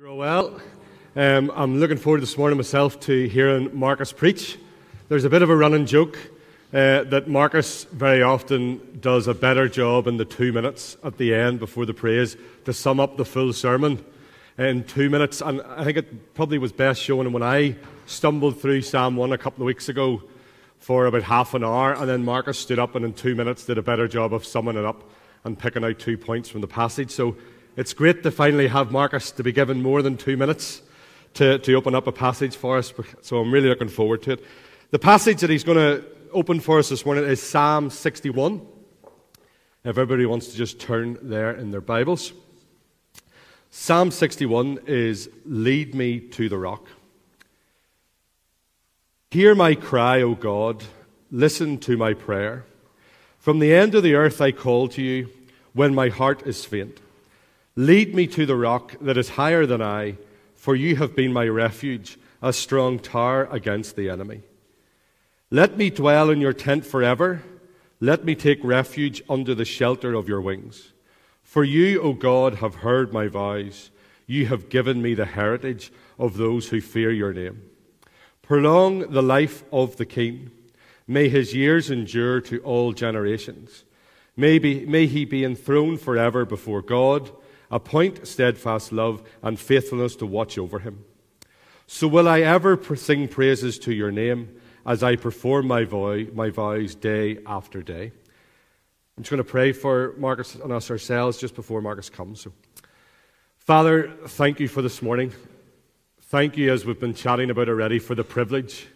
Well. Um, I'm looking forward this morning myself to hearing Marcus preach. There's a bit of a running joke uh, that Marcus very often does a better job in the two minutes at the end before the praise to sum up the full sermon in two minutes. And I think it probably was best shown when I stumbled through Psalm 1 a couple of weeks ago for about half an hour, and then Marcus stood up and in two minutes did a better job of summing it up and picking out two points from the passage. So it's great to finally have Marcus to be given more than two minutes to, to open up a passage for us. So I'm really looking forward to it. The passage that he's going to open for us this morning is Psalm 61. If everybody wants to just turn there in their Bibles. Psalm 61 is Lead Me to the Rock. Hear my cry, O God. Listen to my prayer. From the end of the earth I call to you when my heart is faint. Lead me to the rock that is higher than I, for you have been my refuge, a strong tower against the enemy. Let me dwell in your tent forever. Let me take refuge under the shelter of your wings. For you, O God, have heard my vows. You have given me the heritage of those who fear your name. Prolong the life of the king. May his years endure to all generations. May, be, may he be enthroned forever before God. Appoint steadfast love and faithfulness to watch over him. So will I ever sing praises to your name as I perform my, vow, my vows day after day. I'm just going to pray for Marcus and us ourselves just before Marcus comes. So, Father, thank you for this morning. Thank you, as we've been chatting about already, for the privilege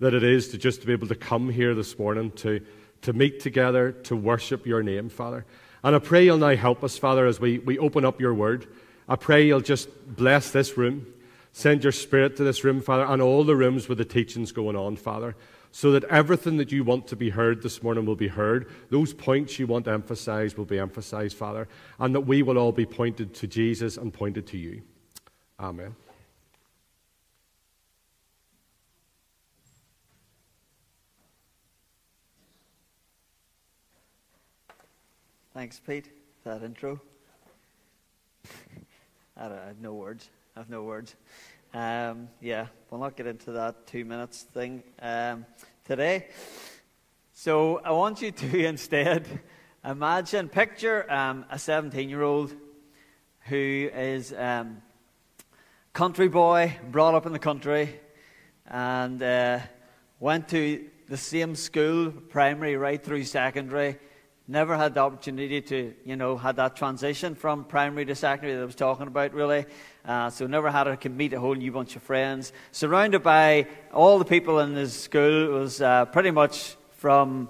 that it is to just to be able to come here this morning to, to meet together, to worship your name, Father. And I pray you'll now help us, Father, as we, we open up your word. I pray you'll just bless this room. Send your spirit to this room, Father, and all the rooms with the teachings going on, Father, so that everything that you want to be heard this morning will be heard. Those points you want emphasized will be emphasized, Father, and that we will all be pointed to Jesus and pointed to you. Amen. Thanks, Pete, for that intro. I, I, have no words. I have no words. Um, yeah, we'll not get into that two minutes thing um, today. So I want you to instead imagine, picture um, a 17 year old who is um, country boy, brought up in the country, and uh, went to the same school, primary right through secondary never had the opportunity to, you know, had that transition from primary to secondary that I was talking about, really. Uh, so never had to meet a whole new bunch of friends. Surrounded by all the people in his school, it was uh, pretty much from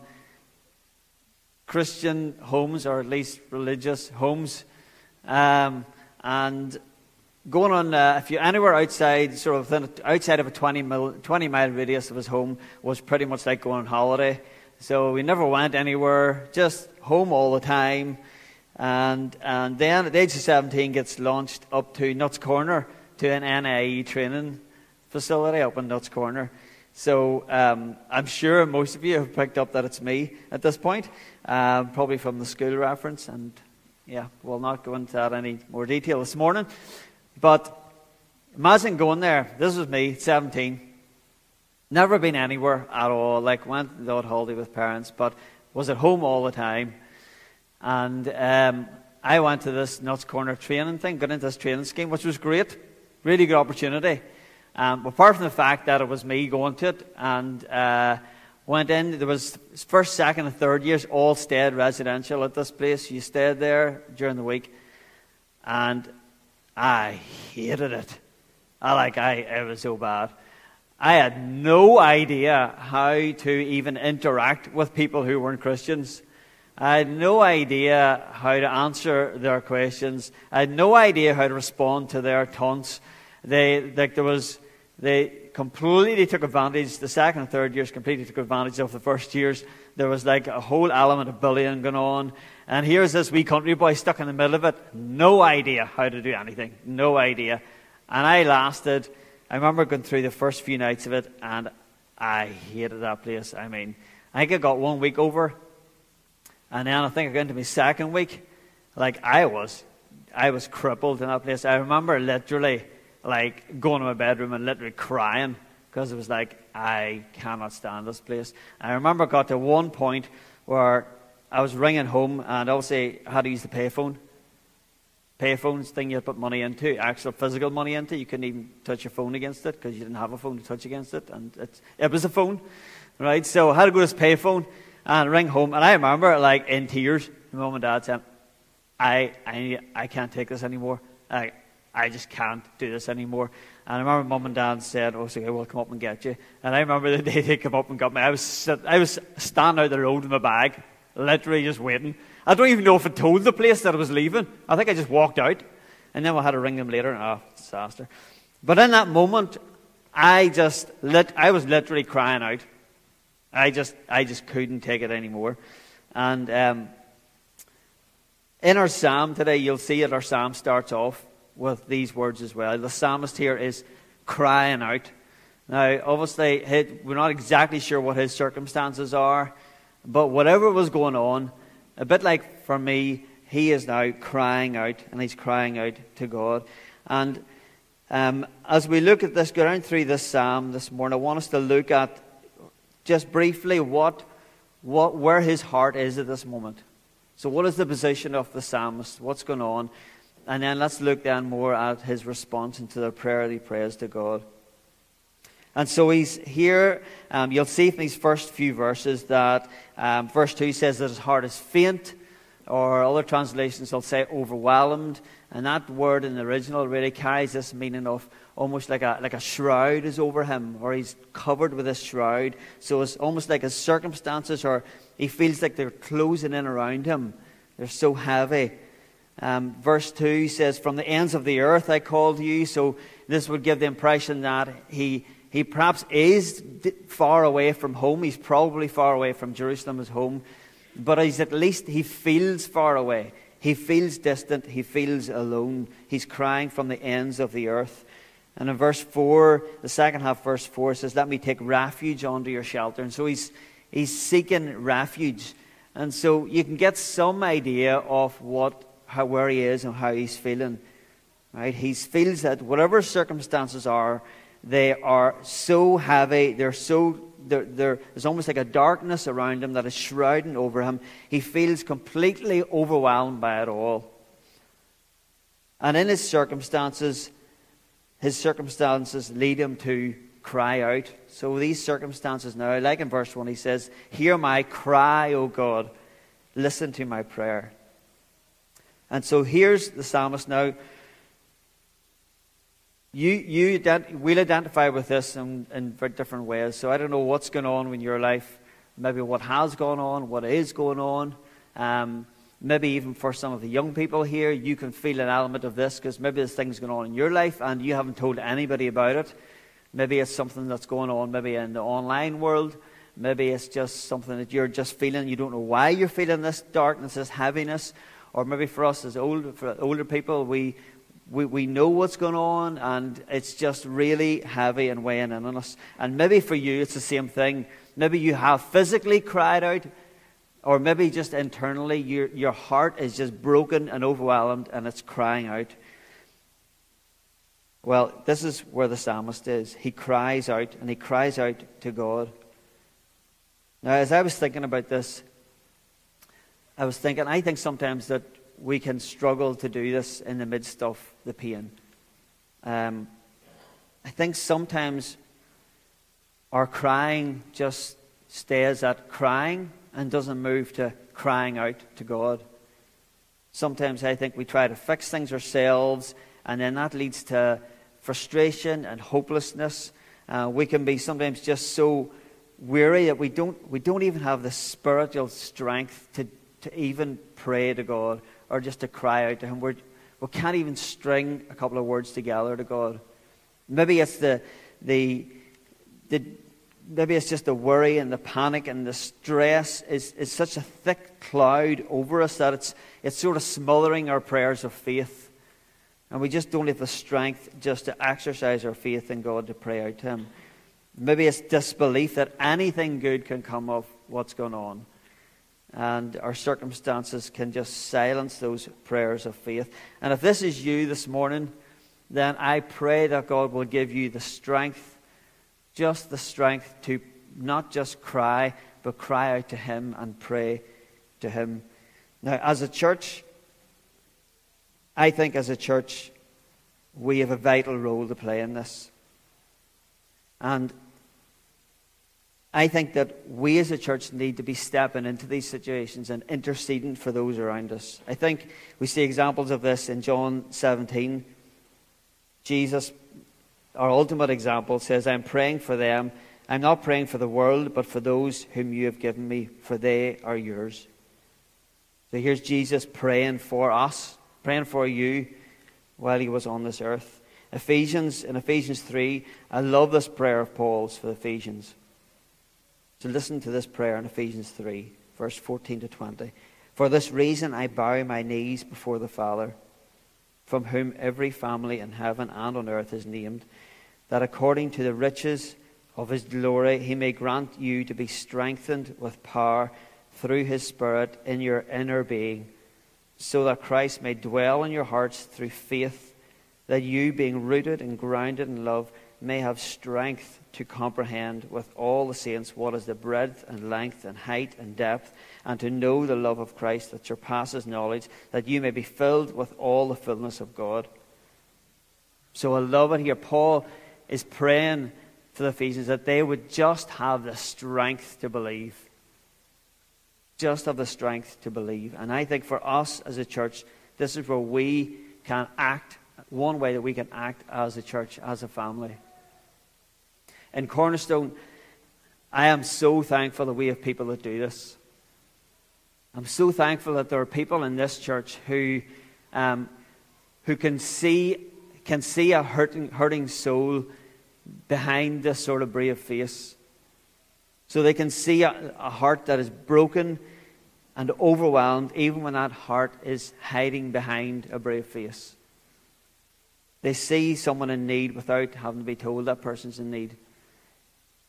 Christian homes, or at least religious homes. Um, and going on, uh, if you're anywhere outside, sort of outside of a 20 mile, 20 mile radius of his home, was pretty much like going on holiday. So we never went anywhere, just home all the time. And, and then at the age of 17 gets launched up to Nutts Corner to an NIE training facility up in Nutts Corner. So um, I'm sure most of you have picked up that it's me at this point, uh, probably from the school reference. And yeah, we'll not go into that any more detail this morning. But imagine going there. This was me, 17. Never been anywhere at all. Like went odd holiday with parents, but was at home all the time. And um, I went to this Nutts Corner training thing, got into this training scheme, which was great, really good opportunity. Um, apart from the fact that it was me going to it, and uh, went in. There was first, second, and third years all stayed residential at this place. You stayed there during the week, and I hated it. I like I it was so bad. I had no idea how to even interact with people who weren't Christians. I had no idea how to answer their questions. I had no idea how to respond to their taunts. They, like there was, they completely took advantage, the second and third years completely took advantage of the first years. There was like a whole element of bullying going on. And here's this wee country boy stuck in the middle of it. No idea how to do anything. No idea. And I lasted I remember going through the first few nights of it, and I hated that place. I mean, I think I got one week over, and then I think I got into my second week. Like, I was, I was crippled in that place. I remember literally like going to my bedroom and literally crying because it was like, I cannot stand this place. I remember got to one point where I was ringing home and obviously I had to use the payphone. Payphones thing you put money into, actual physical money into. You couldn't even touch your phone against it because you didn't have a phone to touch against it. And it was a phone, right? So I had to go to this payphone and ring home. And I remember, like, in tears, my mum and dad said, I, I, I can't take this anymore. I, I just can't do this anymore. And I remember mum and dad said, "Oh, okay, we'll come up and get you." And I remember the day they came up and got me. I was I was standing out the road with my bag, literally just waiting. I don't even know if I told the place that I was leaving. I think I just walked out, and then we had to ring them later. Oh, disaster! But in that moment, I just lit. I was literally crying out. I just I just couldn't take it anymore, and. Um, in our psalm today, you'll see that our psalm starts off with these words as well. The psalmist here is crying out. Now, obviously, we're not exactly sure what his circumstances are, but whatever was going on, a bit like for me, he is now crying out, and he's crying out to God. And um, as we look at this, go down through this psalm this morning, I want us to look at just briefly what, what, where his heart is at this moment. So, what is the position of the psalmist? What's going on? And then let's look then more at his response into the prayer that he prays to God. And so he's here. Um, you'll see from these first few verses that um, verse 2 says that his heart is faint, or other translations will say overwhelmed. And that word in the original really carries this meaning of almost like a, like a shroud is over him, or he's covered with a shroud. So it's almost like his circumstances, or he feels like they're closing in around him. They're so heavy. Um, verse 2 says, From the ends of the earth I called you. So this would give the impression that he, he perhaps is far away from home. He's probably far away from Jerusalem as home. But he's at least, he feels far away. He feels distant. He feels alone. He's crying from the ends of the earth. And in verse 4, the second half, verse 4 says, Let me take refuge under your shelter. And so he's, he's seeking refuge. And so you can get some idea of what how, where he is and how he's feeling. Right? He feels that whatever circumstances are, they are so heavy, they're so they're, they're, there's almost like a darkness around him that is shrouding over him. He feels completely overwhelmed by it all. And in his circumstances, his circumstances lead him to cry out. So these circumstances now, like in verse 1, he says, Hear my cry, O God. Listen to my prayer. And so here's the psalmist now. You, you will identify with this in, in different ways. So I don't know what's going on in your life, maybe what has gone on, what is going on. Um, maybe even for some of the young people here, you can feel an element of this because maybe there's things going on in your life and you haven't told anybody about it. Maybe it's something that's going on maybe in the online world. Maybe it's just something that you're just feeling. You don't know why you're feeling this darkness, this heaviness. Or maybe for us as old, older people, we, we, we know what's going on and it's just really heavy and weighing in on us. And maybe for you, it's the same thing. Maybe you have physically cried out, or maybe just internally, your, your heart is just broken and overwhelmed and it's crying out. Well, this is where the psalmist is. He cries out and he cries out to God. Now, as I was thinking about this, I was thinking, I think sometimes that we can struggle to do this in the midst of the pain. Um, I think sometimes our crying just stays at crying and doesn't move to crying out to God. Sometimes I think we try to fix things ourselves, and then that leads to frustration and hopelessness. Uh, we can be sometimes just so weary that we don't, we don't even have the spiritual strength to to even pray to God or just to cry out to Him. We're, we can't even string a couple of words together to God. Maybe it's the, the, the maybe it's just the worry and the panic and the stress is, is such a thick cloud over us that it's, it's sort of smothering our prayers of faith. And we just don't have the strength just to exercise our faith in God to pray out to Him. Maybe it's disbelief that anything good can come of what's going on. And our circumstances can just silence those prayers of faith. And if this is you this morning, then I pray that God will give you the strength, just the strength to not just cry, but cry out to Him and pray to Him. Now, as a church, I think as a church, we have a vital role to play in this. And I think that we as a church need to be stepping into these situations and interceding for those around us. I think we see examples of this in John 17. Jesus, our ultimate example, says, I'm praying for them. I'm not praying for the world, but for those whom you have given me, for they are yours. So here's Jesus praying for us, praying for you while he was on this earth. Ephesians, in Ephesians 3, I love this prayer of Paul's for the Ephesians. So listen to this prayer in Ephesians 3, verse 14 to 20. For this reason I bow my knees before the Father, from whom every family in heaven and on earth is named, that according to the riches of his glory he may grant you to be strengthened with power through his Spirit in your inner being, so that Christ may dwell in your hearts through faith, that you, being rooted and grounded in love, may have strength to comprehend with all the saints what is the breadth and length and height and depth, and to know the love of Christ that surpasses knowledge, that you may be filled with all the fullness of God. So I love it here. Paul is praying for the Ephesians that they would just have the strength to believe. Just have the strength to believe. And I think for us as a church, this is where we can act, one way that we can act as a church, as a family in Cornerstone, I am so thankful that we have people that do this. I'm so thankful that there are people in this church who, um, who can see can see a hurting, hurting soul behind this sort of brave face. So they can see a, a heart that is broken and overwhelmed, even when that heart is hiding behind a brave face. They see someone in need without having to be told that person's in need.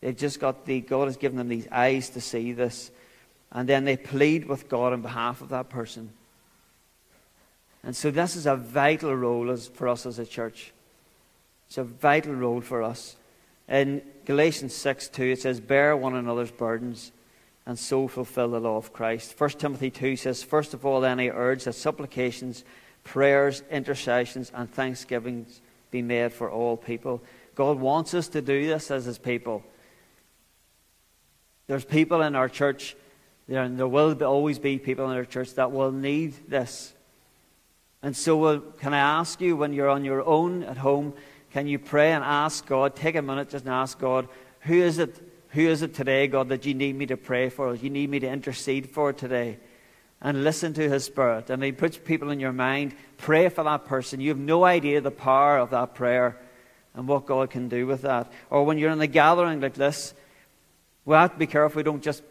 They've just got the, God has given them these eyes to see this. And then they plead with God on behalf of that person. And so this is a vital role as, for us as a church. It's a vital role for us. In Galatians 6 2, it says, Bear one another's burdens and so fulfill the law of Christ. 1 Timothy 2 says, First of all, then I urge that supplications, prayers, intercessions, and thanksgivings be made for all people. God wants us to do this as His people. There's people in our church, there, there will always be people in our church that will need this. And so, uh, can I ask you, when you're on your own at home, can you pray and ask God, take a minute just and ask God, who is it, who is it today, God, that you need me to pray for, you need me to intercede for today? And listen to His Spirit. And He puts people in your mind, pray for that person. You have no idea the power of that prayer and what God can do with that. Or when you're in a gathering like this, we have to be careful we don't just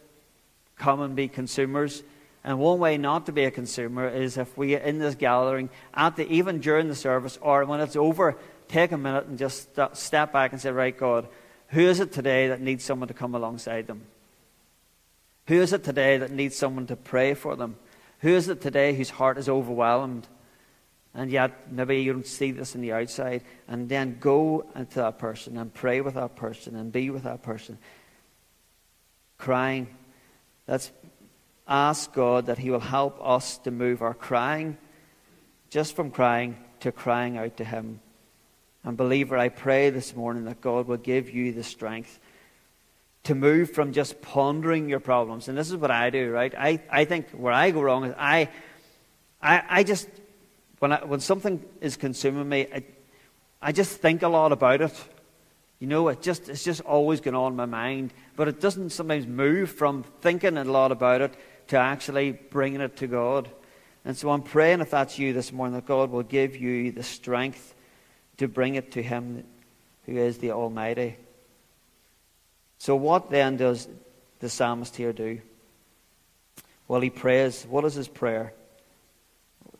come and be consumers. And one way not to be a consumer is if we, are in this gathering, at the, even during the service or when it's over, take a minute and just st- step back and say, Right, God, who is it today that needs someone to come alongside them? Who is it today that needs someone to pray for them? Who is it today whose heart is overwhelmed? And yet, maybe you don't see this on the outside. And then go into that person and pray with that person and be with that person crying. Let's ask God that He will help us to move our crying just from crying to crying out to Him. And, believer, I pray this morning that God will give you the strength to move from just pondering your problems. And this is what I do, right? I, I think where I go wrong is I, I, I just, when, I, when something is consuming me, I, I just think a lot about it. You know, it just, it's just always going on in my mind but it doesn't sometimes move from thinking a lot about it to actually bringing it to God. And so I'm praying if that's you this morning that God will give you the strength to bring it to Him who is the Almighty. So, what then does the psalmist here do? Well, he prays. What is his prayer?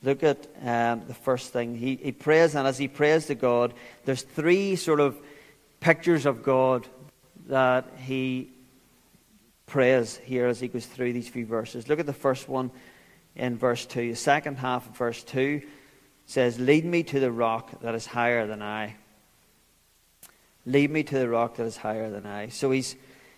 Look at um, the first thing. He, he prays, and as he prays to God, there's three sort of pictures of God that he prays here as he goes through these few verses. Look at the first one in verse 2. The second half of verse 2 says, Lead me to the rock that is higher than I. Lead me to the rock that is higher than I. So he's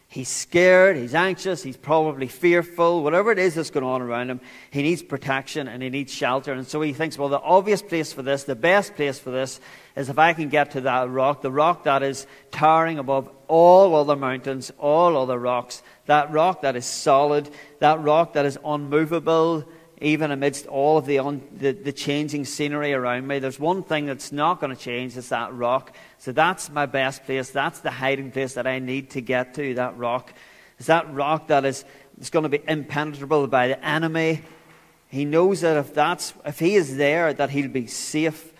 He's scared, he's anxious, he's probably fearful, whatever it is that's going on around him, he needs protection and he needs shelter. And so he thinks, well, the obvious place for this, the best place for this, is if I can get to that rock, the rock that is towering above all other mountains, all other rocks, that rock that is solid, that rock that is unmovable, even amidst all of the, un, the, the, changing scenery around me. There's one thing that's not going to change, it's that rock. So that's my best place. That's the hiding place that I need to get to, that rock. It's that rock that is, is going to be impenetrable by the enemy. He knows that if, that's, if he is there, that he'll be safe.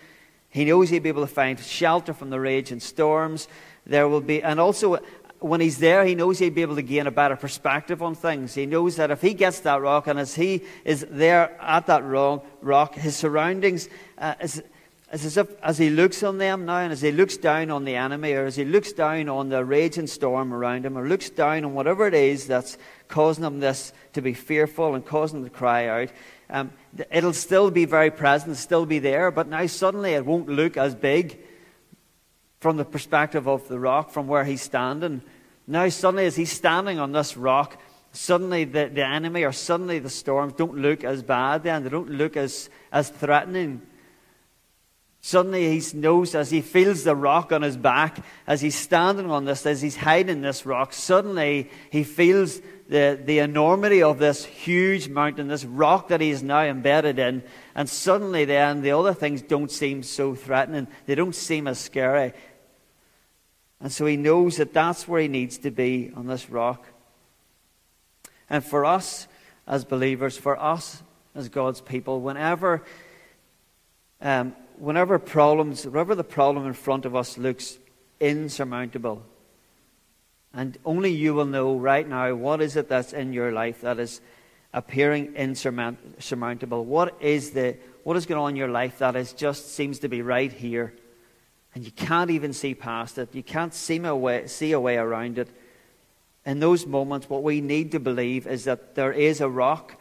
He knows he'll be able to find shelter from the raging storms. There will be, and also when he's there, he knows he'll be able to gain a better perspective on things. He knows that if he gets that rock, and as he is there at that wrong rock, his surroundings, uh, is, is as if as he looks on them now, and as he looks down on the enemy, or as he looks down on the raging storm around him, or looks down on whatever it is that's causing him this to be fearful and causing him to cry out, um, it'll still be very present, still be there, but now suddenly it won't look as big from the perspective of the rock, from where he's standing. Now, suddenly, as he's standing on this rock, suddenly the, the enemy or suddenly the storms don't look as bad then. They don't look as, as threatening. Suddenly he knows as he feels the rock on his back, as he's standing on this, as he's hiding this rock, suddenly he feels the, the enormity of this huge mountain, this rock that he is now embedded in. And suddenly then the other things don't seem so threatening. They don't seem as scary. And so he knows that that's where he needs to be on this rock. And for us as believers, for us as God's people, whenever, um, whenever problems, whenever the problem in front of us looks insurmountable, and only you will know right now what is it that's in your life that is appearing insurmountable. What is the what is going on in your life that is just seems to be right here? And you can't even see past it. You can't see a way, see a way around it. In those moments, what we need to believe is that there is a rock,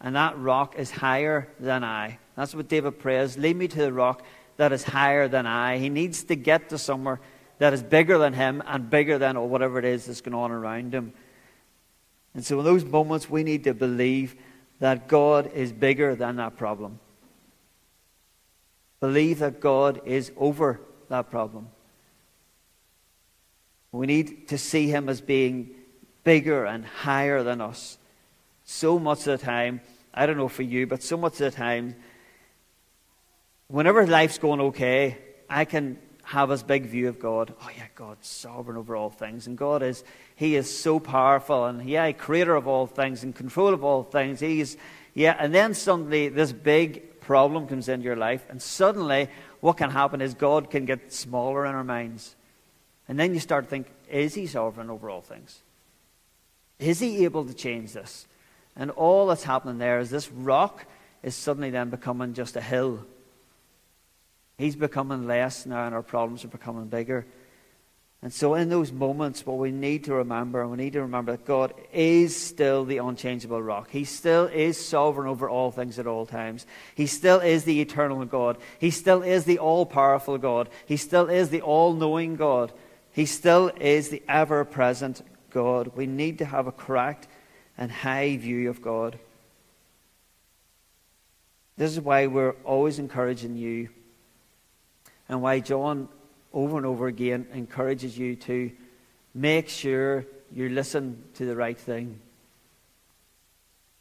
and that rock is higher than I. That's what David prays. Lead me to the rock that is higher than I. He needs to get to somewhere that is bigger than him and bigger than whatever it is that's going on around him. And so, in those moments, we need to believe that God is bigger than that problem. Believe that God is over that problem. We need to see him as being bigger and higher than us. So much of the time, I don't know for you, but so much of the time, whenever life's going okay, I can have this big view of God. Oh yeah, God's sovereign over all things, and God is He is so powerful, and yeah, creator of all things, and control of all things. He's yeah, and then suddenly this big problem comes into your life, and suddenly what can happen is God can get smaller in our minds. And then you start to think, is he sovereign over all things? Is he able to change this? And all that's happening there is this rock is suddenly then becoming just a hill. He's becoming less now, and our problems are becoming bigger. And so, in those moments, what we need to remember, we need to remember that God is still the unchangeable rock. He still is sovereign over all things at all times. He still is the eternal God. He still is the all powerful God. He still is the all knowing God. He still is the ever present God. We need to have a correct and high view of God. This is why we're always encouraging you, and why John over and over again encourages you to make sure you listen to the right thing.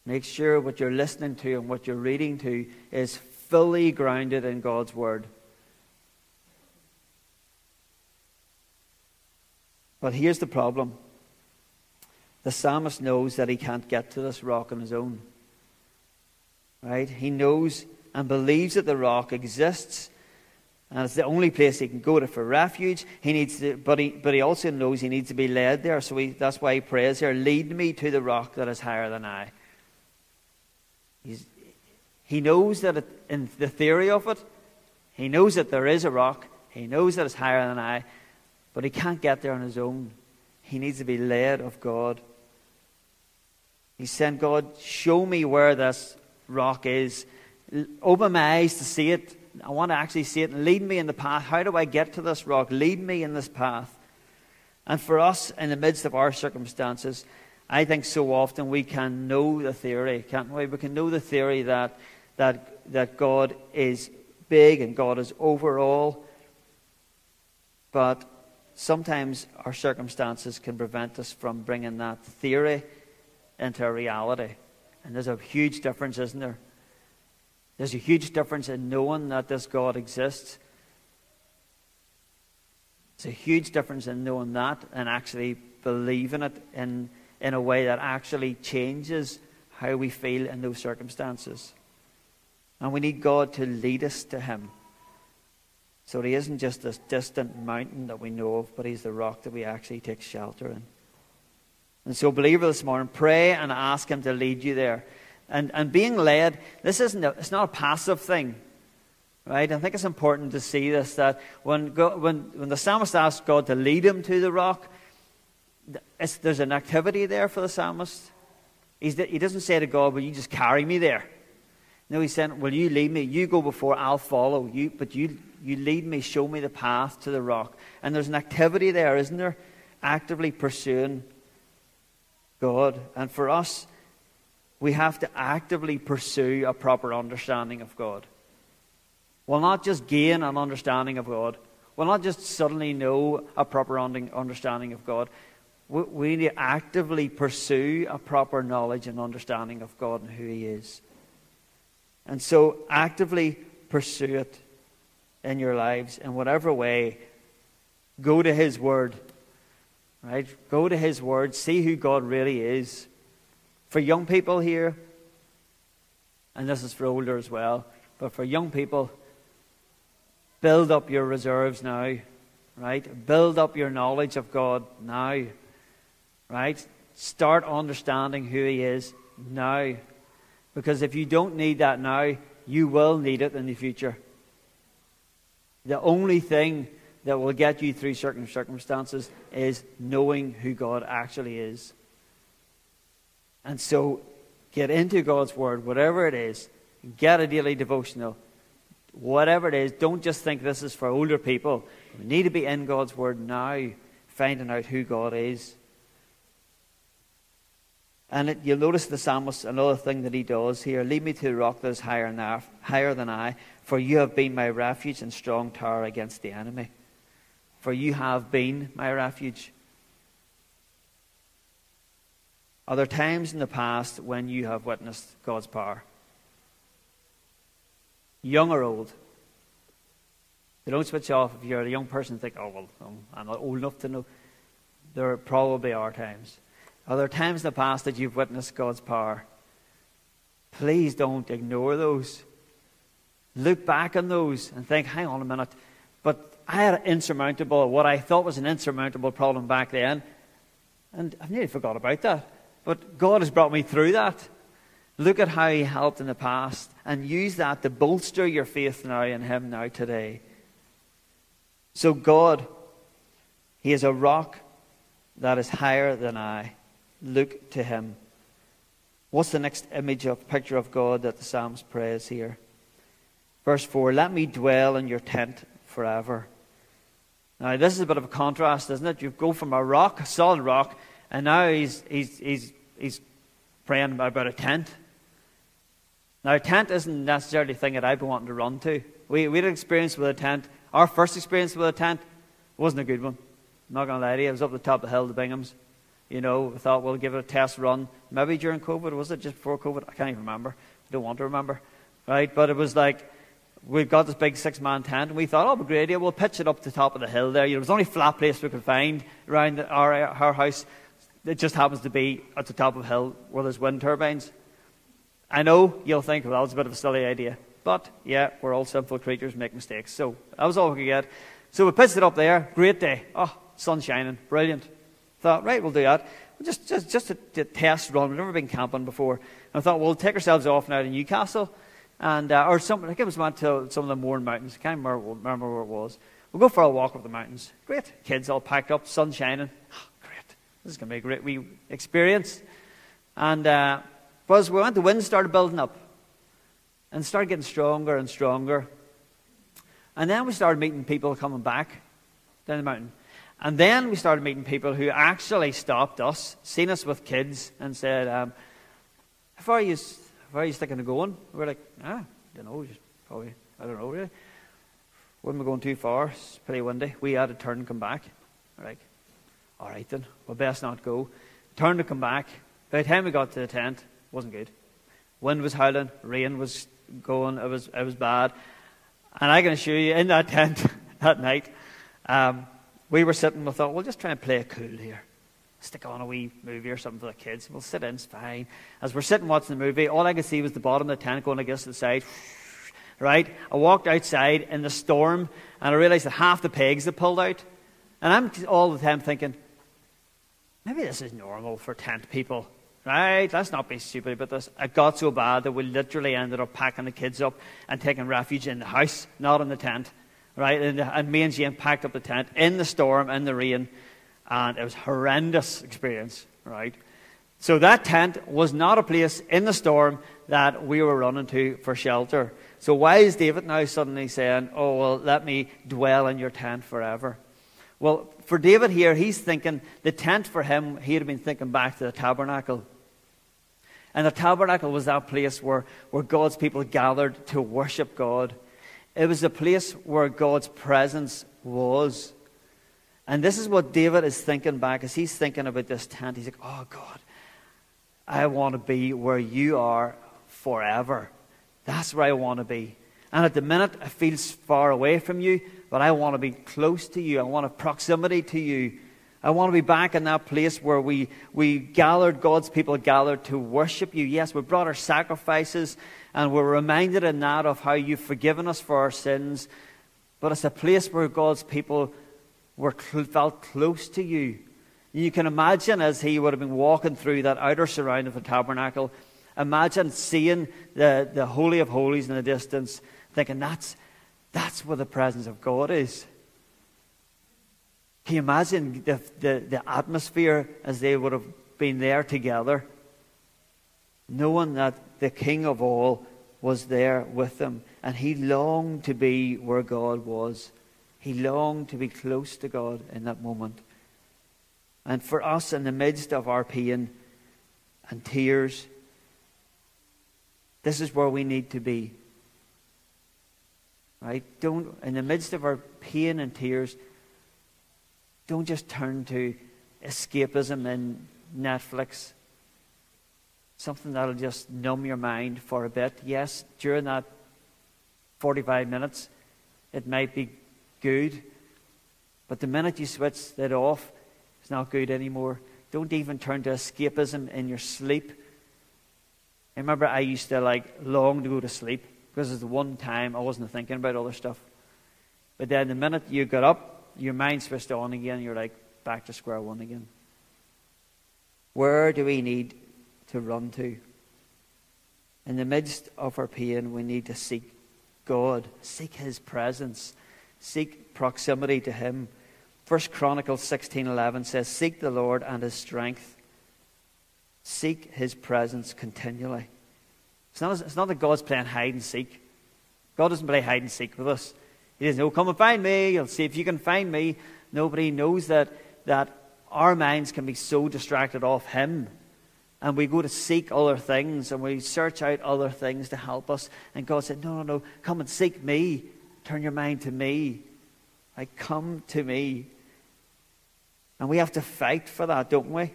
Make sure what you're listening to and what you're reading to is fully grounded in God's Word. But here's the problem the psalmist knows that he can't get to this rock on his own. Right? He knows and believes that the rock exists and it's the only place he can go to for refuge. He needs to, but, he, but he also knows he needs to be led there. So he, that's why he prays here Lead me to the rock that is higher than I. He's, he knows that it, in the theory of it, he knows that there is a rock. He knows that it's higher than I. But he can't get there on his own. He needs to be led of God. He saying, God, show me where this rock is. Open my eyes to see it. I want to actually see it and lead me in the path. How do I get to this rock? Lead me in this path. And for us, in the midst of our circumstances, I think so often we can know the theory, can't we? We can know the theory that, that, that God is big and God is over all. But sometimes our circumstances can prevent us from bringing that theory into reality. And there's a huge difference, isn't there? There's a huge difference in knowing that this God exists. There's a huge difference in knowing that and actually believing it in, in a way that actually changes how we feel in those circumstances. And we need God to lead us to Him. So He isn't just this distant mountain that we know of, but He's the rock that we actually take shelter in. And so, believer, this morning, pray and ask Him to lead you there. And, and being led, this isn't a, it's not a passive thing. Right? I think it's important to see this that when, God, when, when the psalmist asks God to lead him to the rock, there's an activity there for the psalmist. He's, he doesn't say to God, Will you just carry me there? No, he's saying, Will you lead me? You go before, I'll follow. You, but you, you lead me, show me the path to the rock. And there's an activity there, isn't there? Actively pursuing God. And for us, we have to actively pursue a proper understanding of God. We'll not just gain an understanding of God. We'll not just suddenly know a proper understanding of God. We need to actively pursue a proper knowledge and understanding of God and who He is. And so, actively pursue it in your lives in whatever way. Go to His Word. Right? Go to His Word. See who God really is. For young people here, and this is for older as well, but for young people, build up your reserves now. Right? Build up your knowledge of God now. Right? Start understanding who He is now. Because if you don't need that now, you will need it in the future. The only thing that will get you through certain circumstances is knowing who God actually is. And so get into God's Word, whatever it is. Get a daily devotional. Whatever it is, don't just think this is for older people. We need to be in God's Word now, finding out who God is. And it, you'll notice the psalmist, another thing that he does here lead me to the rock that is higher than, higher than I, for you have been my refuge and strong tower against the enemy. For you have been my refuge. Are there times in the past when you have witnessed God's power? Young or old? They don't switch off if you're a young person and think, oh, well, I'm not old enough to know. There probably are times. Are there times in the past that you've witnessed God's power? Please don't ignore those. Look back on those and think, hang on a minute. But I had an insurmountable, what I thought was an insurmountable problem back then. And I've nearly forgot about that. But God has brought me through that. Look at how He helped in the past and use that to bolster your faith now in Him now today. So, God, He is a rock that is higher than I. Look to Him. What's the next image of picture of God that the Psalms prays here? Verse 4 Let me dwell in your tent forever. Now, this is a bit of a contrast, isn't it? You go from a rock, a solid rock, and now he's, he's, he's he's praying about a tent. Now, a tent isn't necessarily the thing that I've been wanting to run to. We, we had an experience with a tent. Our first experience with a tent wasn't a good one. I'm not going to lie to you. It was up the top of the hill, the Binghams. You know, we thought we'll give it a test run. Maybe during COVID. Was it just before COVID? I can't even remember. I don't want to remember. Right? But it was like, we've got this big six man tent, and we thought, oh, great idea. We'll pitch it up the top of the hill there. You know, it was the only flat place we could find around our, our house. It just happens to be at the top of a hill where there's wind turbines. I know you'll think, well, that's a bit of a silly idea. But, yeah, we're all simple creatures, make mistakes. So, that was all we could get. So we pitched it up there. Great day. Oh, sun shining. Brilliant. Thought, right, we'll do that. Just, just, just a, a test run. We've never been camping before. And I thought, we'll take ourselves off now to Newcastle. And, uh, or something. I think it was went to some of the Mourne Mountains. I can't remember, remember where it was. We'll go for a walk up the mountains. Great. Kids all packed up, sun shining. This is going to be a great wee experience. And uh, as we went, the wind started building up and started getting stronger and stronger. And then we started meeting people coming back down the mountain. And then we started meeting people who actually stopped us, seen us with kids, and said, um, How far are you, how far are you sticking to going? We were like, Ah, I don't know, just probably, I don't know really. Wasn't we going too far? It's pretty windy. We had to turn and come back. We're like, All right then, we'll best not go. Turn to come back. By the time we got to the tent, wasn't good. Wind was howling, rain was going, it was, it was bad. And I can assure you, in that tent that night, um, we were sitting, we thought, we'll just try and play it cool here. Stick on a wee movie or something for the kids. We'll sit in, it's fine. As we're sitting watching the movie, all I could see was the bottom of the tent going against the side. Right? I walked outside in the storm and I realized that half the pegs had pulled out. And I'm all the time thinking, maybe this is normal for tent people. Right? Let's not be stupid about this. It got so bad that we literally ended up packing the kids up and taking refuge in the house, not in the tent right? And, and me and Jane packed up the tent in the storm, in the rain, and it was horrendous experience, right? So that tent was not a place in the storm that we were running to for shelter. So why is David now suddenly saying, "Oh well, let me dwell in your tent forever"? Well, for David here, he's thinking the tent for him. He had been thinking back to the tabernacle. And the tabernacle was that place where, where God's people gathered to worship God. It was a place where God's presence was. And this is what David is thinking back as he's thinking about this tent. He's like, oh, God, I want to be where you are forever. That's where I want to be. And at the minute, it feels far away from you, but I want to be close to you. I want a proximity to you. I want to be back in that place where we, we gathered, God's people gathered to worship you. Yes, we brought our sacrifices and we're reminded in that of how you've forgiven us for our sins. But it's a place where God's people were felt close to you. You can imagine as he would have been walking through that outer surround of the tabernacle, imagine seeing the, the Holy of Holies in the distance, thinking that's, that's where the presence of God is. Can you imagine the, the, the atmosphere as they would have been there together? knowing that the King of all was there with them. And he longed to be where God was. He longed to be close to God in that moment. And for us, in the midst of our pain and tears, this is where we need to be. Right? Don't, in the midst of our pain and tears, don't just turn to escapism and Netflix something that'll just numb your mind for a bit. Yes, during that 45 minutes, it might be good, but the minute you switch it off, it's not good anymore. Don't even turn to escapism in your sleep. I remember I used to like long to go to sleep because it's the one time I wasn't thinking about other stuff. But then the minute you got up, your mind switched on again, you're like back to square one again. Where do we need to run to. In the midst of our pain, we need to seek God, seek His presence, seek proximity to Him. First Chronicles sixteen eleven says, "Seek the Lord and His strength. Seek His presence continually." It's not, it's not that God's playing hide and seek. God doesn't play hide and seek with us. He doesn't know, come and find me. You'll see if you can find me. Nobody knows that, that our minds can be so distracted off Him and we go to seek other things and we search out other things to help us. And God said, No, no, no, come and seek me. Turn your mind to me. Like, come to me. And we have to fight for that, don't we?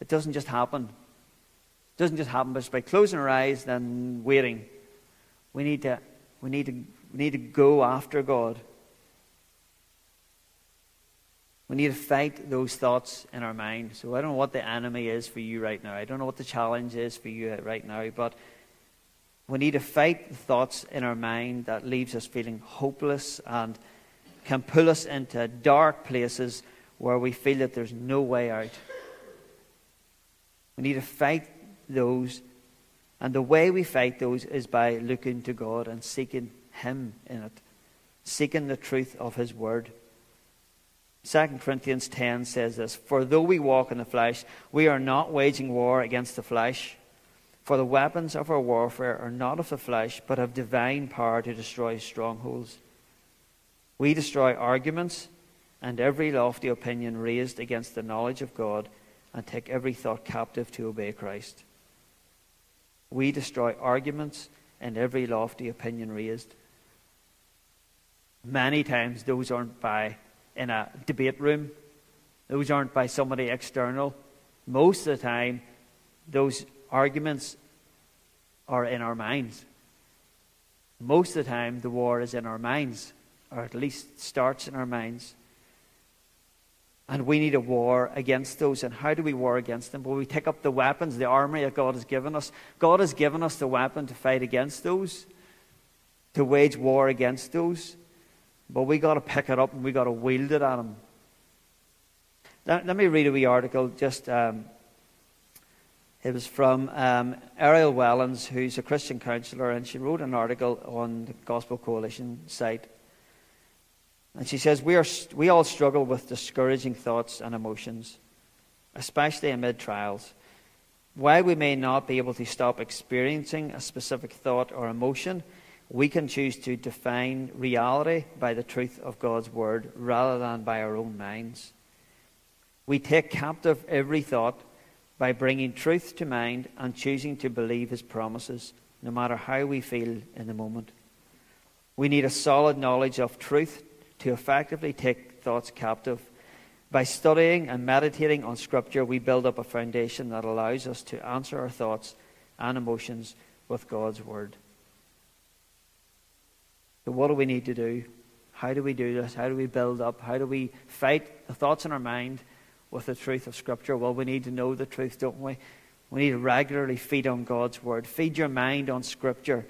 It doesn't just happen. It doesn't just happen just by closing our eyes and waiting. We need to, we need to, we need to go after God. We need to fight those thoughts in our mind. So I don't know what the enemy is for you right now. I don't know what the challenge is for you right now, but we need to fight the thoughts in our mind that leaves us feeling hopeless and can pull us into dark places where we feel that there's no way out. We need to fight those, and the way we fight those is by looking to God and seeking Him in it, seeking the truth of His Word. 2 Corinthians 10 says this For though we walk in the flesh, we are not waging war against the flesh. For the weapons of our warfare are not of the flesh, but have divine power to destroy strongholds. We destroy arguments and every lofty opinion raised against the knowledge of God and take every thought captive to obey Christ. We destroy arguments and every lofty opinion raised. Many times those aren't by in a debate room. Those aren't by somebody external. Most of the time, those arguments are in our minds. Most of the time, the war is in our minds, or at least starts in our minds. And we need a war against those. And how do we war against them? Well, we take up the weapons, the armory that God has given us. God has given us the weapon to fight against those, to wage war against those. But we got to pick it up and we got to wield it at them. Let, let me read a wee article. Just um, it was from um, Ariel Wellens, who's a Christian counselor, and she wrote an article on the Gospel Coalition site. And she says, we, are, we all struggle with discouraging thoughts and emotions, especially amid trials. While we may not be able to stop experiencing a specific thought or emotion, we can choose to define reality by the truth of God's word rather than by our own minds. We take captive every thought by bringing truth to mind and choosing to believe his promises, no matter how we feel in the moment. We need a solid knowledge of truth to effectively take thoughts captive. By studying and meditating on Scripture, we build up a foundation that allows us to answer our thoughts and emotions with God's Word. So, what do we need to do? How do we do this? How do we build up? How do we fight the thoughts in our mind with the truth of Scripture? Well, we need to know the truth, don't we? We need to regularly feed on God's Word. Feed your mind on Scripture.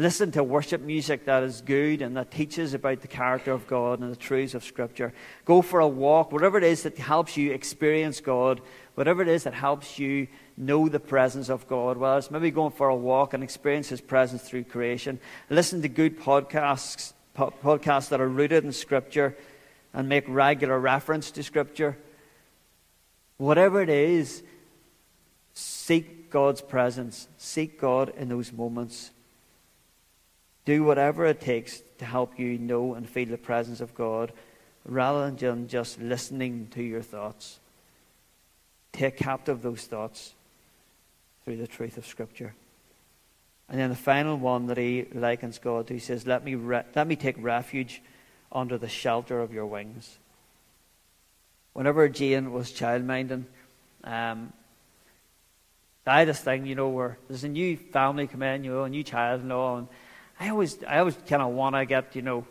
Listen to worship music that is good and that teaches about the character of God and the truths of Scripture. Go for a walk, whatever it is that helps you experience God, whatever it is that helps you know the presence of God. Well, it's maybe going for a walk and experience His presence through creation. Listen to good podcasts, po- podcasts that are rooted in Scripture and make regular reference to Scripture. Whatever it is, seek God's presence. Seek God in those moments. Do whatever it takes to help you know and feel the presence of God rather than just listening to your thoughts. Take captive those thoughts through the truth of Scripture. And then the final one that he likens God to, he says, Let me, re- let me take refuge under the shelter of your wings. Whenever Jane was childminding, um, I had this thing, you know, where there's a new family come in, you know, a new child and all, and I always, I always kind of want to get, you know,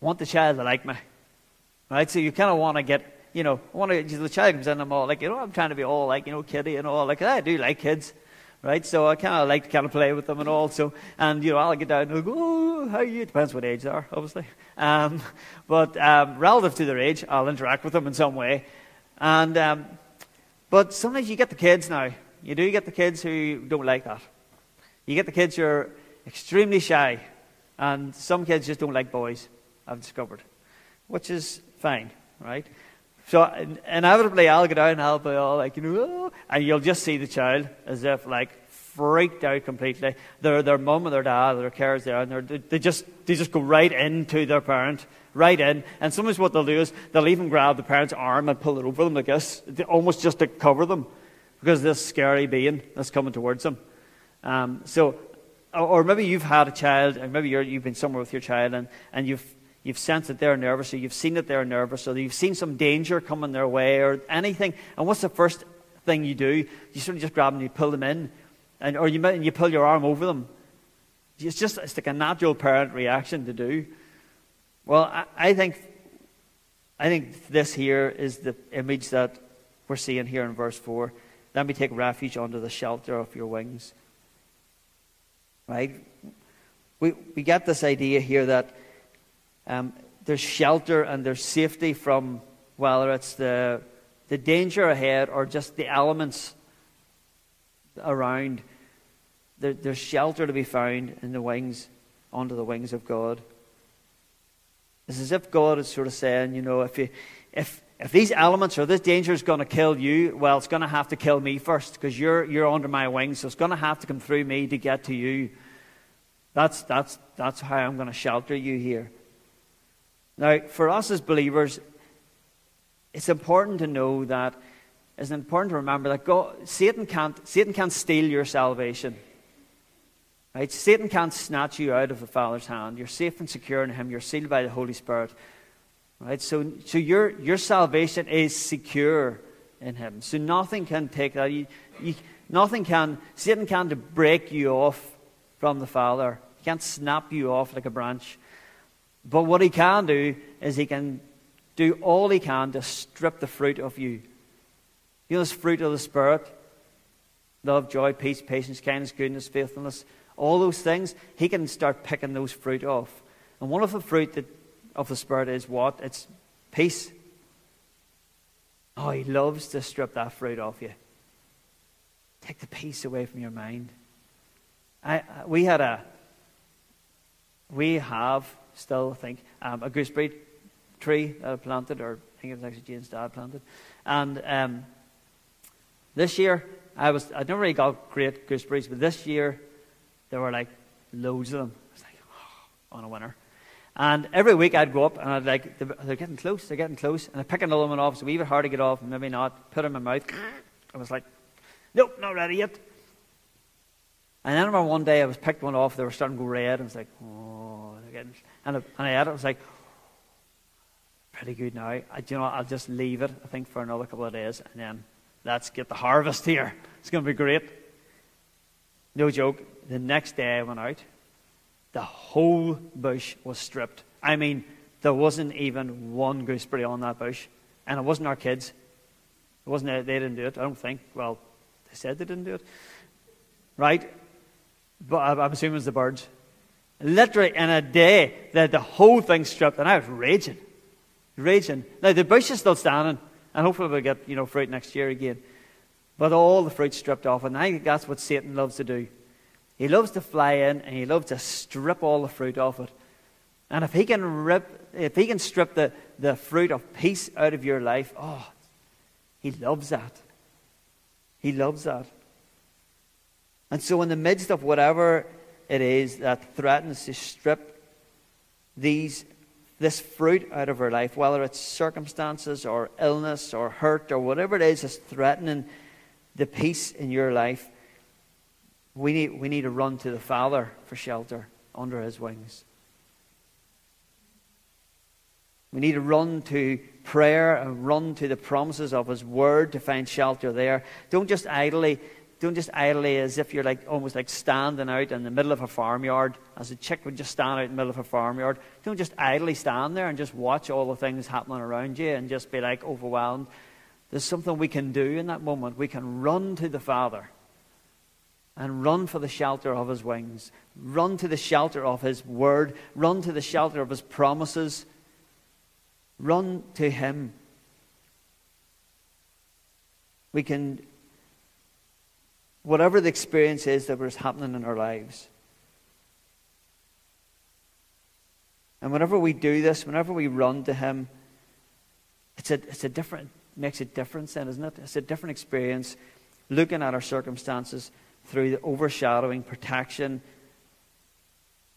want the child to like me, right? So you kind of want to get you know, one of the child comes in, I'm all like, you know, I'm trying to be all like, you know, kiddie and all. Like, I do like kids, right? So I kind of like to kind of play with them and all. So, and, you know, I'll get down and go, oh, how are you? It depends what age they are, obviously. Um, but um, relative to their age, I'll interact with them in some way. And, um, but sometimes you get the kids now. You do get the kids who don't like that. You get the kids who are extremely shy. And some kids just don't like boys, I've discovered, which is fine, right? So inevitably, I'll get out and I'll be all like, you know, oh, and you'll just see the child as if like freaked out completely. Their their mum and their dad, their carers there, and they just they just go right into their parent, right in. And sometimes what they'll do is they'll even grab the parent's arm and pull it over them like this, almost just to cover them, because this scary being that's coming towards them. Um, so, or maybe you've had a child, and maybe you have been somewhere with your child, and, and you've You've sensed that they're nervous, or you've seen that they're nervous, or you've seen some danger coming their way, or anything. And what's the first thing you do? You sort of just grab them and you pull them in, and, or you, and you pull your arm over them. It's just it's like a natural parent reaction to do. Well, I, I think, I think this here is the image that we're seeing here in verse 4. Let me take refuge under the shelter of your wings. Right? We, we get this idea here that um, there's shelter and there's safety from whether it's the, the danger ahead or just the elements around. There, there's shelter to be found in the wings, under the wings of God. It's as if God is sort of saying, you know, if, you, if, if these elements or this danger is going to kill you, well, it's going to have to kill me first because you're, you're under my wings, so it's going to have to come through me to get to you. That's, that's, that's how I'm going to shelter you here. Now, for us as believers, it's important to know that it's important to remember that God, Satan, can't, Satan can't steal your salvation. Right? Satan can't snatch you out of the Father's hand. You're safe and secure in Him. You're sealed by the Holy Spirit. Right? So, so your, your salvation is secure in Him. So nothing can take that. You, you, nothing can, Satan can't break you off from the Father. He can't snap you off like a branch. But what he can do is he can do all he can to strip the fruit of you. You know, this fruit of the Spirit love, joy, peace, patience, kindness, goodness, faithfulness all those things, he can start picking those fruit off. And one of the fruit that, of the Spirit is what? It's peace. Oh, he loves to strip that fruit off you. Take the peace away from your mind. I, we had a, we have still, I think, um, a gooseberry tree that I planted, or I think it was actually Jane's dad planted. And um, this year, I was, I never really got great gooseberries, but this year there were like loads of them. I was like, oh, on a winner. And every week I'd go up and I'd like, they're getting close, they're getting close. And I'd pick another one off, so we even hard to get off, maybe not, put it in my mouth. I was like, nope, not ready yet. And then I remember one day I was picked one off, they were starting to go red, and I was like, oh, they're getting, and I, and I ate it, I was like, pretty good now. I, you know, I'll just leave it, I think, for another couple of days, and then let's get the harvest here. It's going to be great. No joke the next day I went out, the whole bush was stripped. I mean, there wasn't even one gooseberry on that bush. And it wasn't our kids. It wasn't they didn't do it, I don't think. Well, they said they didn't do it. Right? But I'm assuming it was the birds. Literally in a day, that the whole thing stripped, and I was raging. Raging. Now the bush is still standing, and hopefully we'll get, you know, fruit next year again. But all the fruit stripped off, and I think that's what Satan loves to do. He loves to fly in and he loves to strip all the fruit off it. And if he can rip, if he can strip the, the fruit of peace out of your life, oh, he loves that. He loves that. And so, in the midst of whatever it is that threatens to strip these, this fruit out of our life, whether it's circumstances or illness or hurt or whatever it is that's threatening the peace in your life, we need, we need to run to the Father for shelter under his wings. We need to run to prayer and run to the promises of his word to find shelter there. Don't just idly, don't just idly as if you're like almost like standing out in the middle of a farmyard, as a chick would just stand out in the middle of a farmyard. Don't just idly stand there and just watch all the things happening around you and just be like overwhelmed. There's something we can do in that moment. We can run to the Father and run for the shelter of his wings. Run to the shelter of his word. Run to the shelter of his promises. Run to him. We can, whatever the experience is that was happening in our lives. And whenever we do this, whenever we run to him, it's a, it's a different, makes a difference then, isn't it? It's a different experience looking at our circumstances through the overshadowing protection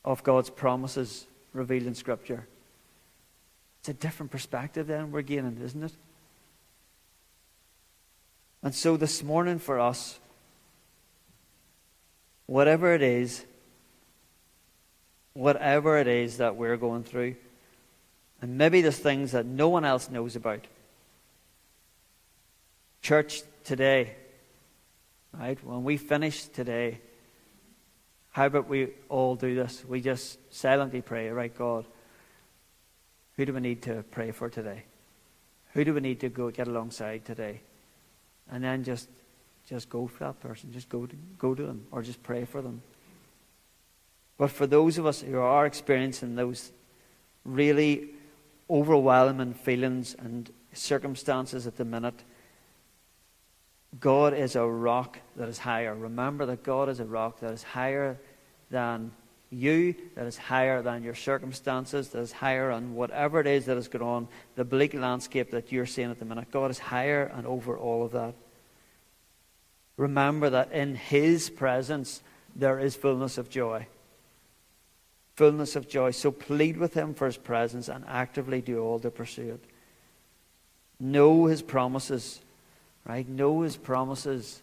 of God's promises revealed in Scripture. It's a different perspective then we're gaining, isn't it? And so this morning for us, whatever it is, whatever it is that we're going through, and maybe there's things that no one else knows about. Church today, Right? When we finish today, how about we all do this? We just silently pray, right, God, who do we need to pray for today? Who do we need to go get alongside today? And then just just go for that person. Just go to, go to them or just pray for them. But for those of us who are experiencing those really overwhelming feelings and circumstances at the minute, God is a rock that is higher. Remember that God is a rock that is higher than you that is higher than your circumstances, that is higher than whatever it is that is going on, the bleak landscape that you're seeing at the minute. God is higher and over all of that. Remember that in His presence there is fullness of joy. Fullness of joy. So plead with Him for His presence and actively do all to pursue it. Know His promises, right? Know His promises.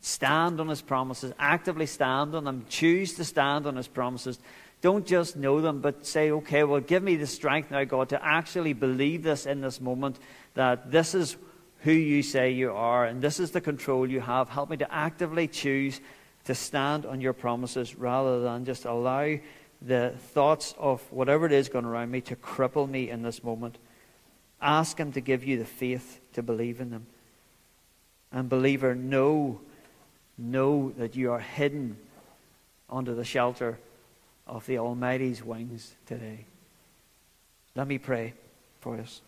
Stand on His promises. Actively stand on them. Choose to stand on His promises. Don't just know them, but say, okay, well, give me the strength now, God, to actually believe this in this moment that this is who you say you are and this is the control you have. Help me to actively choose to stand on your promises rather than just allow the thoughts of whatever it is going around me to cripple me in this moment. Ask Him to give you the faith to believe in them. And, believer, know know that you are hidden under the shelter of the Almighty's wings today. Let me pray for us.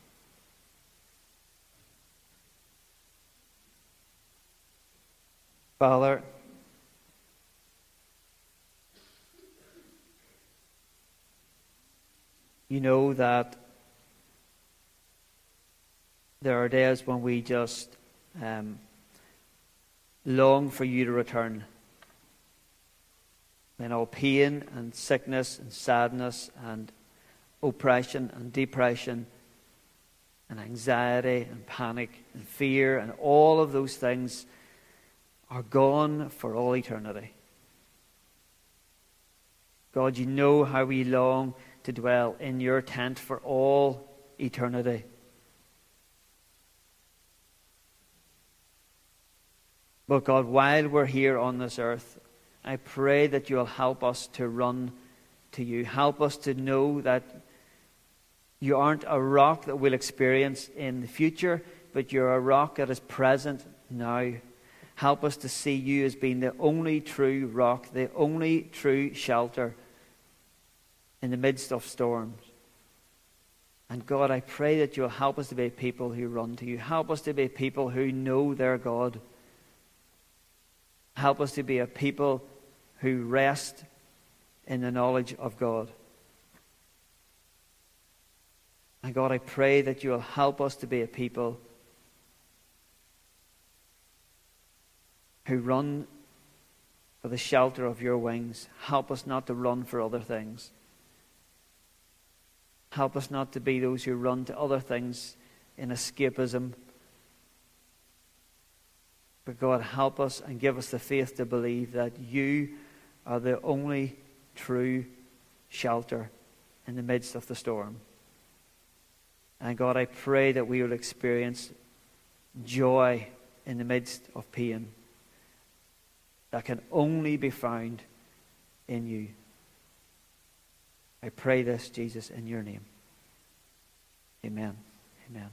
Father, you know that there are days when we just um, long for you to return. Then all pain and sickness and sadness and oppression and depression and anxiety and panic and fear and all of those things are gone for all eternity. God, you know how we long to dwell in your tent for all eternity. But God, while we're here on this earth, I pray that you'll help us to run to you. Help us to know that you aren't a rock that we'll experience in the future, but you're a rock that is present now. Help us to see you as being the only true rock, the only true shelter in the midst of storms. And God, I pray that you'll help us to be people who run to you. Help us to be people who know their God. Help us to be a people who rest in the knowledge of God. And God, I pray that you will help us to be a people who run for the shelter of your wings. Help us not to run for other things. Help us not to be those who run to other things in escapism but God, help us and give us the faith to believe that you are the only true shelter in the midst of the storm. And God, I pray that we will experience joy in the midst of pain that can only be found in you. I pray this, Jesus, in your name. Amen. Amen.